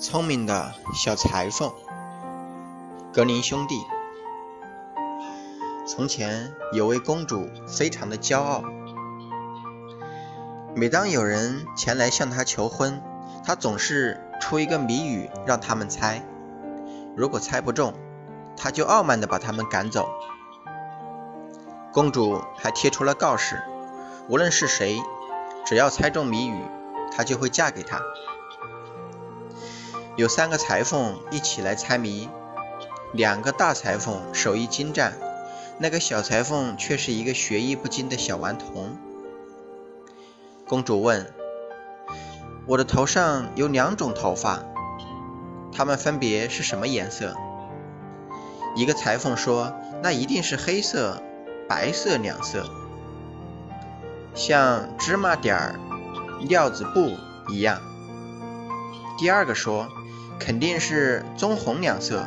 聪明的小裁缝，格林兄弟。从前有位公主，非常的骄傲。每当有人前来向她求婚，她总是出一个谜语让他们猜。如果猜不中，她就傲慢的把他们赶走。公主还贴出了告示：无论是谁，只要猜中谜语，她就会嫁给他。有三个裁缝一起来猜谜，两个大裁缝手艺精湛，那个小裁缝却是一个学艺不精的小顽童。公主问：“我的头上有两种头发，它们分别是什么颜色？”一个裁缝说：“那一定是黑色、白色两色，像芝麻点儿、料子布一样。”第二个说。肯定是棕红两色，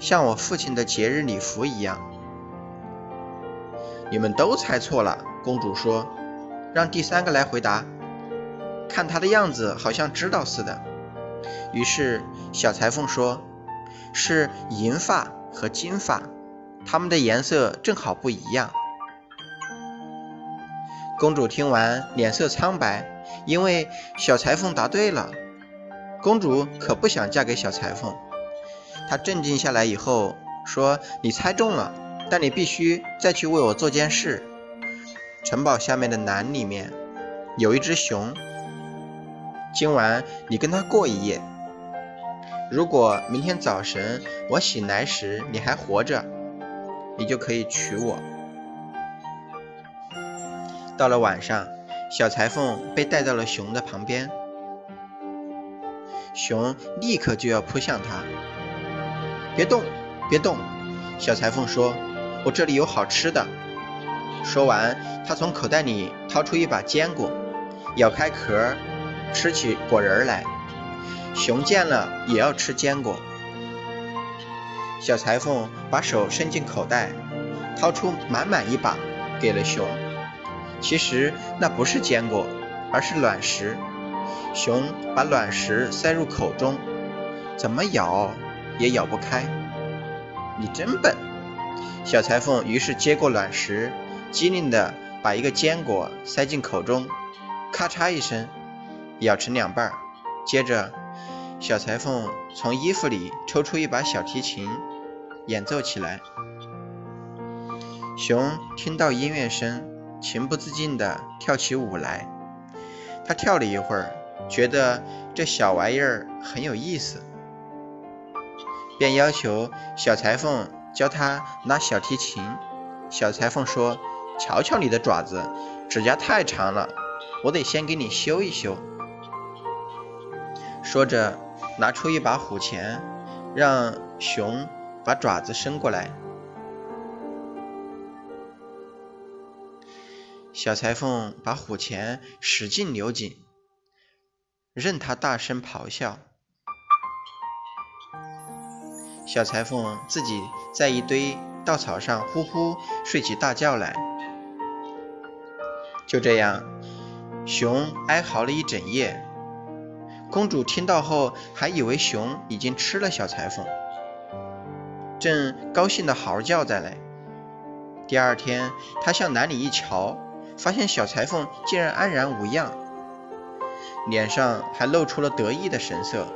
像我父亲的节日礼服一样。你们都猜错了，公主说：“让第三个来回答，看他的样子好像知道似的。”于是小裁缝说：“是银发和金发，它们的颜色正好不一样。”公主听完脸色苍白，因为小裁缝答对了。公主可不想嫁给小裁缝。她镇静下来以后说：“你猜中了，但你必须再去为我做件事。城堡下面的南里面有一只熊，今晚你跟他过一夜。如果明天早晨我醒来时你还活着，你就可以娶我。”到了晚上，小裁缝被带到了熊的旁边。熊立刻就要扑向他，别动，别动！小裁缝说：“我这里有好吃的。”说完，他从口袋里掏出一把坚果，咬开壳，吃起果仁来。熊见了也要吃坚果。小裁缝把手伸进口袋，掏出满满一把，给了熊。其实那不是坚果，而是卵石。熊把卵石塞入口中，怎么咬也咬不开。你真笨！小裁缝于是接过卵石，机灵地把一个坚果塞进口中，咔嚓一声，咬成两半。接着，小裁缝从衣服里抽出一把小提琴，演奏起来。熊听到音乐声，情不自禁地跳起舞来。他跳了一会儿。觉得这小玩意儿很有意思，便要求小裁缝教他拉小提琴。小裁缝说：“瞧瞧你的爪子，指甲太长了，我得先给你修一修。”说着，拿出一把虎钳，让熊把爪子伸过来。小裁缝把虎钳使劲扭紧。任他大声咆哮，小裁缝自己在一堆稻草上呼呼睡起大觉来。就这样，熊哀嚎了一整夜。公主听到后，还以为熊已经吃了小裁缝，正高兴的嚎叫在嘞。第二天，她向南里一瞧，发现小裁缝竟然安然无恙。脸上还露出了得意的神色。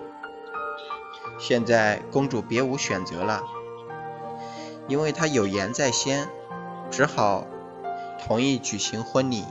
现在公主别无选择了，因为她有言在先，只好同意举行婚礼。